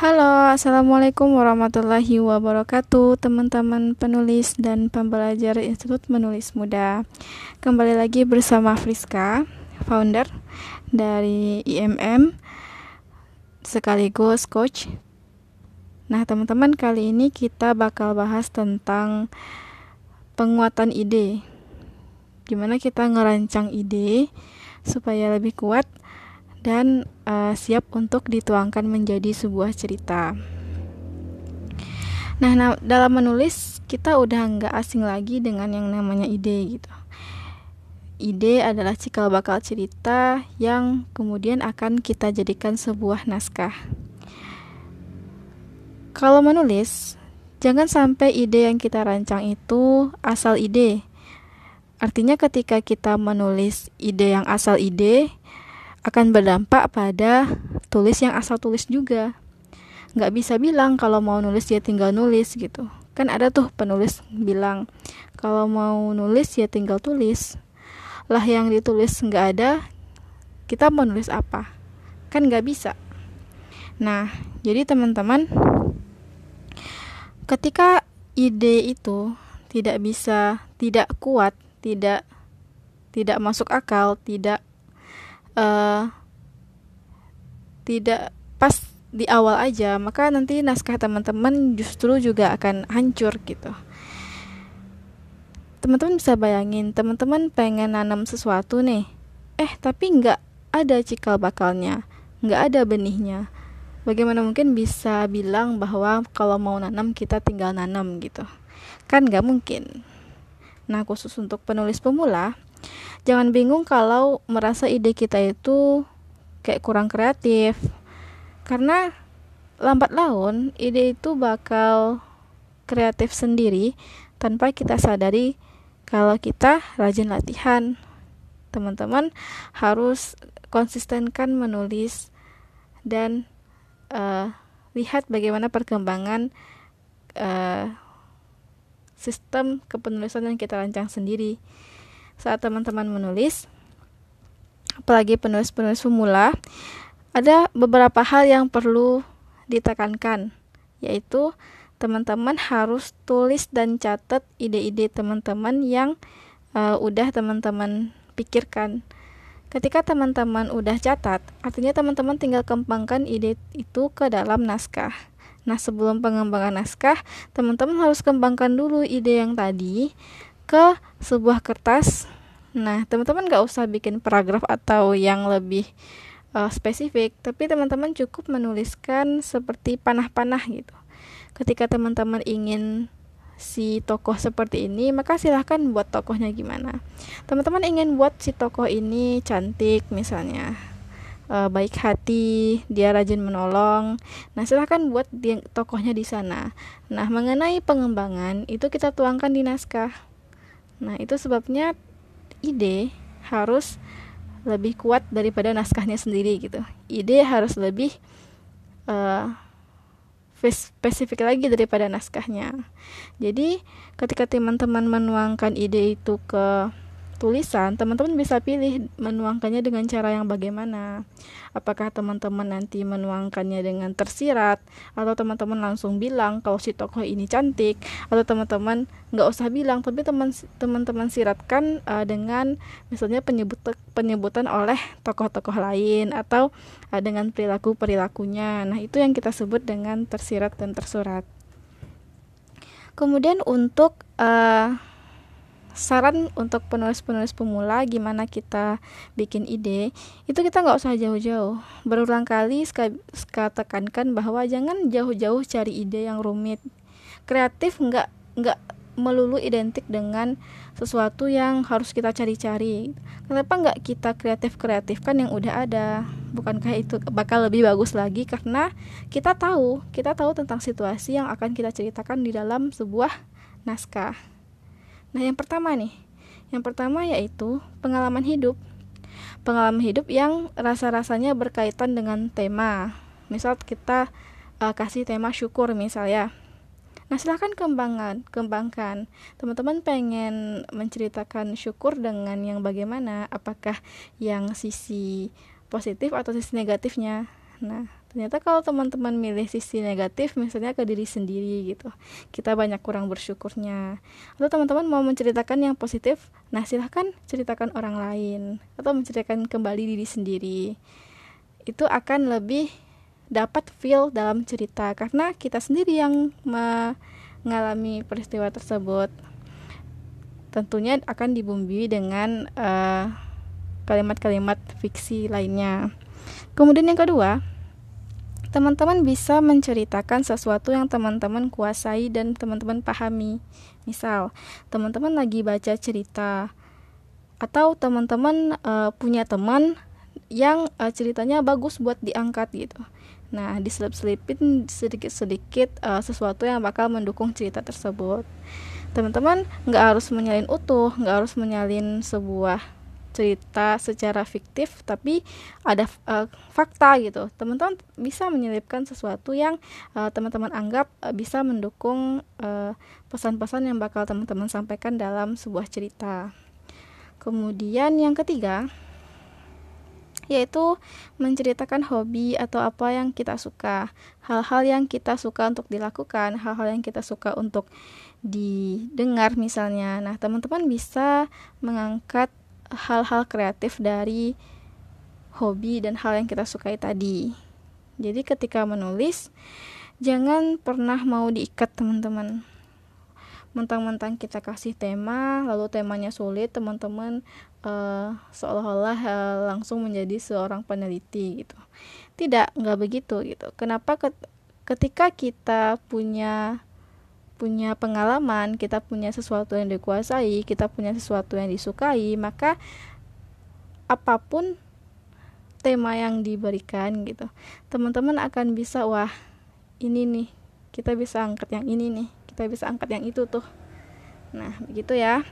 Halo, Assalamualaikum warahmatullahi wabarakatuh Teman-teman penulis dan pembelajar Institut Menulis Muda. Kembali lagi bersama Friska, founder dari IMM Sekaligus coach. Nah teman-teman kali ini kita bakal bahas tentang penguatan ide. Gimana kita ngerancang ide supaya lebih kuat dan uh, siap untuk dituangkan menjadi sebuah cerita. Nah, nah, dalam menulis kita udah nggak asing lagi dengan yang namanya ide gitu. Ide adalah cikal bakal cerita yang kemudian akan kita jadikan sebuah naskah. Kalau menulis, jangan sampai ide yang kita rancang itu asal ide. Artinya ketika kita menulis ide yang asal ide, akan berdampak pada tulis yang asal tulis juga. Nggak bisa bilang kalau mau nulis ya tinggal nulis gitu. Kan ada tuh penulis bilang kalau mau nulis ya tinggal tulis. Lah yang ditulis nggak ada kita mau nulis apa? Kan nggak bisa. Nah jadi teman-teman ketika ide itu tidak bisa tidak kuat tidak tidak masuk akal tidak uh, tidak pas di awal aja maka nanti naskah teman-teman justru juga akan hancur gitu. Teman-teman bisa bayangin teman-teman pengen nanam sesuatu nih eh tapi nggak ada cikal bakalnya nggak ada benihnya. Bagaimana mungkin bisa bilang bahwa kalau mau nanam kita tinggal nanam gitu? Kan nggak mungkin. Nah khusus untuk penulis pemula jangan bingung kalau merasa ide kita itu kayak kurang kreatif. Karena lambat laun ide itu bakal kreatif sendiri tanpa kita sadari kalau kita rajin latihan. Teman-teman harus konsistenkan menulis dan uh, lihat bagaimana perkembangan uh, sistem kepenulisan yang kita rancang sendiri saat teman-teman menulis apalagi penulis-penulis pemula ada beberapa hal yang perlu ditekankan yaitu teman-teman harus tulis dan catat ide-ide teman-teman yang uh, udah teman-teman pikirkan. Ketika teman-teman udah catat artinya teman-teman tinggal kembangkan ide itu ke dalam naskah. Nah sebelum pengembangan naskah teman-teman harus kembangkan dulu ide yang tadi ke sebuah kertas. Nah teman-teman gak usah bikin paragraf atau yang lebih uh, spesifik tapi teman-teman cukup menuliskan seperti panah-panah gitu. Ketika teman-teman ingin si tokoh seperti ini maka silahkan buat tokohnya gimana. Teman-teman ingin buat si tokoh ini cantik misalnya uh, baik hati dia rajin menolong nah silahkan buat dia, tokohnya di sana. Nah mengenai pengembangan itu kita tuangkan di naskah Nah, itu sebabnya ide harus lebih kuat daripada naskahnya sendiri gitu. Ide harus lebih uh, spesifik lagi daripada naskahnya. Jadi, ketika teman-teman menuangkan ide itu ke tulisan, teman-teman bisa pilih menuangkannya dengan cara yang bagaimana. Apakah teman-teman nanti menuangkannya dengan tersirat, atau teman-teman langsung bilang kalau si tokoh ini cantik, atau teman-teman nggak usah bilang, tapi teman-teman siratkan uh, dengan misalnya penyebut penyebutan oleh tokoh-tokoh lain atau uh, dengan perilaku perilakunya. Nah itu yang kita sebut dengan tersirat dan tersurat. Kemudian untuk uh, saran untuk penulis-penulis pemula gimana kita bikin ide itu kita nggak usah jauh-jauh. Berulang kali ska, tekankan bahwa jangan jauh-jauh cari ide yang rumit. Kreatif nggak nggak melulu identik dengan sesuatu yang harus kita cari-cari. Kenapa nggak kita kreatif-kreatif kan yang udah ada? Bukankah itu bakal lebih bagus lagi? Karena kita tahu kita tahu tentang situasi yang akan kita ceritakan di dalam sebuah naskah Nah, yang pertama nih, yang pertama yaitu pengalaman hidup. Pengalaman hidup yang rasa-rasanya berkaitan dengan tema. Misal kita uh, kasih tema syukur misalnya. Nah, silahkan kembangkan, kembangkan. Teman-teman pengen menceritakan syukur dengan yang bagaimana? Apakah yang sisi positif atau sisi negatifnya? Nah, ternyata kalau teman-teman milih sisi negatif misalnya ke diri sendiri gitu kita banyak kurang bersyukurnya. Atau teman-teman mau menceritakan yang positif nah silahkan ceritakan orang lain atau menceritakan kembali diri sendiri. Itu akan lebih dapat feel dalam cerita karena kita sendiri yang mengalami peristiwa tersebut. Tentunya akan dibumbui dengan eh, kalimat-kalimat fiksi lainnya. Kemudian yang kedua teman-teman bisa menceritakan sesuatu yang teman-teman kuasai dan teman-teman pahami. Misal, teman-teman lagi baca cerita atau teman-teman uh, punya teman yang uh, ceritanya bagus buat diangkat gitu. Nah, diselip-selipin sedikit-sedikit uh, sesuatu yang bakal mendukung cerita tersebut. Teman-teman nggak harus menyalin utuh, nggak harus menyalin sebuah cerita secara fiktif tapi ada uh, fakta gitu. Teman-teman bisa menyelipkan sesuatu yang uh, teman-teman anggap uh, bisa mendukung pesan-pesan uh, yang bakal teman-teman sampaikan dalam sebuah cerita. Kemudian yang ketiga yaitu menceritakan hobi atau apa yang kita suka. Hal-hal yang kita suka untuk dilakukan hal-hal yang kita suka untuk didengar misalnya. Nah teman-teman bisa mengangkat hal-hal kreatif dari hobi dan hal yang kita sukai tadi. Jadi ketika menulis jangan pernah mau diikat teman-teman. Mentang-mentang kita kasih tema, lalu temanya sulit, teman-teman uh, seolah-olah uh, langsung menjadi seorang peneliti gitu. Tidak, nggak begitu gitu. Kenapa ketika kita punya punya pengalaman, kita punya sesuatu yang dikuasai, kita punya sesuatu yang disukai, maka apa pun tema yang diberikan gitu, teman-teman akan bisa wah ini nih kita bisa angkat yang ini nih, kita bisa angkat yang itu tuh. Nah begitu ya.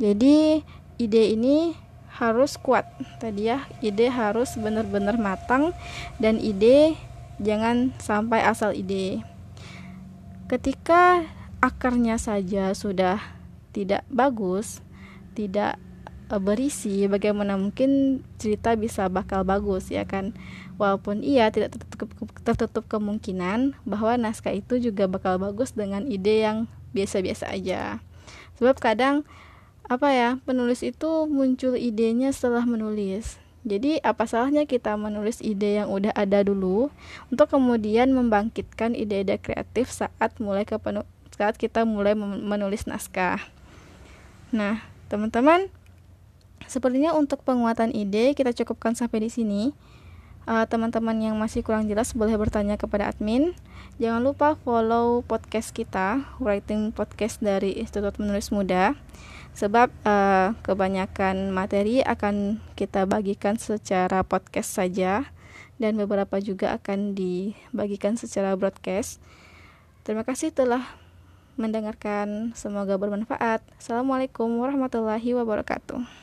Jadi ide ini harus kuat tadi ya, ide harus benar-benar matang dan ide jangan sampai asal ide ketika akarnya saja sudah tidak bagus, tidak e, berisi, bagaimana mungkin cerita bisa bakal bagus ya kan? Walaupun iya tidak tertutup, tertutup kemungkinan bahwa naskah itu juga bakal bagus dengan ide yang biasa-biasa aja. Sebab kadang apa ya penulis itu muncul idenya setelah menulis jadi apa salahnya kita menulis ide yang udah ada dulu untuk kemudian membangkitkan ide-ide kreatif saat mulai ke saat kita mulai menulis naskah. Nah, teman-teman, sepertinya untuk penguatan ide kita cukupkan sampai di sini. Uh, teman-teman yang masih kurang jelas boleh bertanya kepada admin. Jangan lupa follow podcast kita, writing podcast dari Institut Menulis Muda sebab uh, kebanyakan materi akan kita bagikan secara podcast saja dan beberapa juga akan dibagikan secara broadcast. Terima kasih telah mendengarkan. Semoga bermanfaat. Assalamualaikum warahmatullahi wabarakatuh.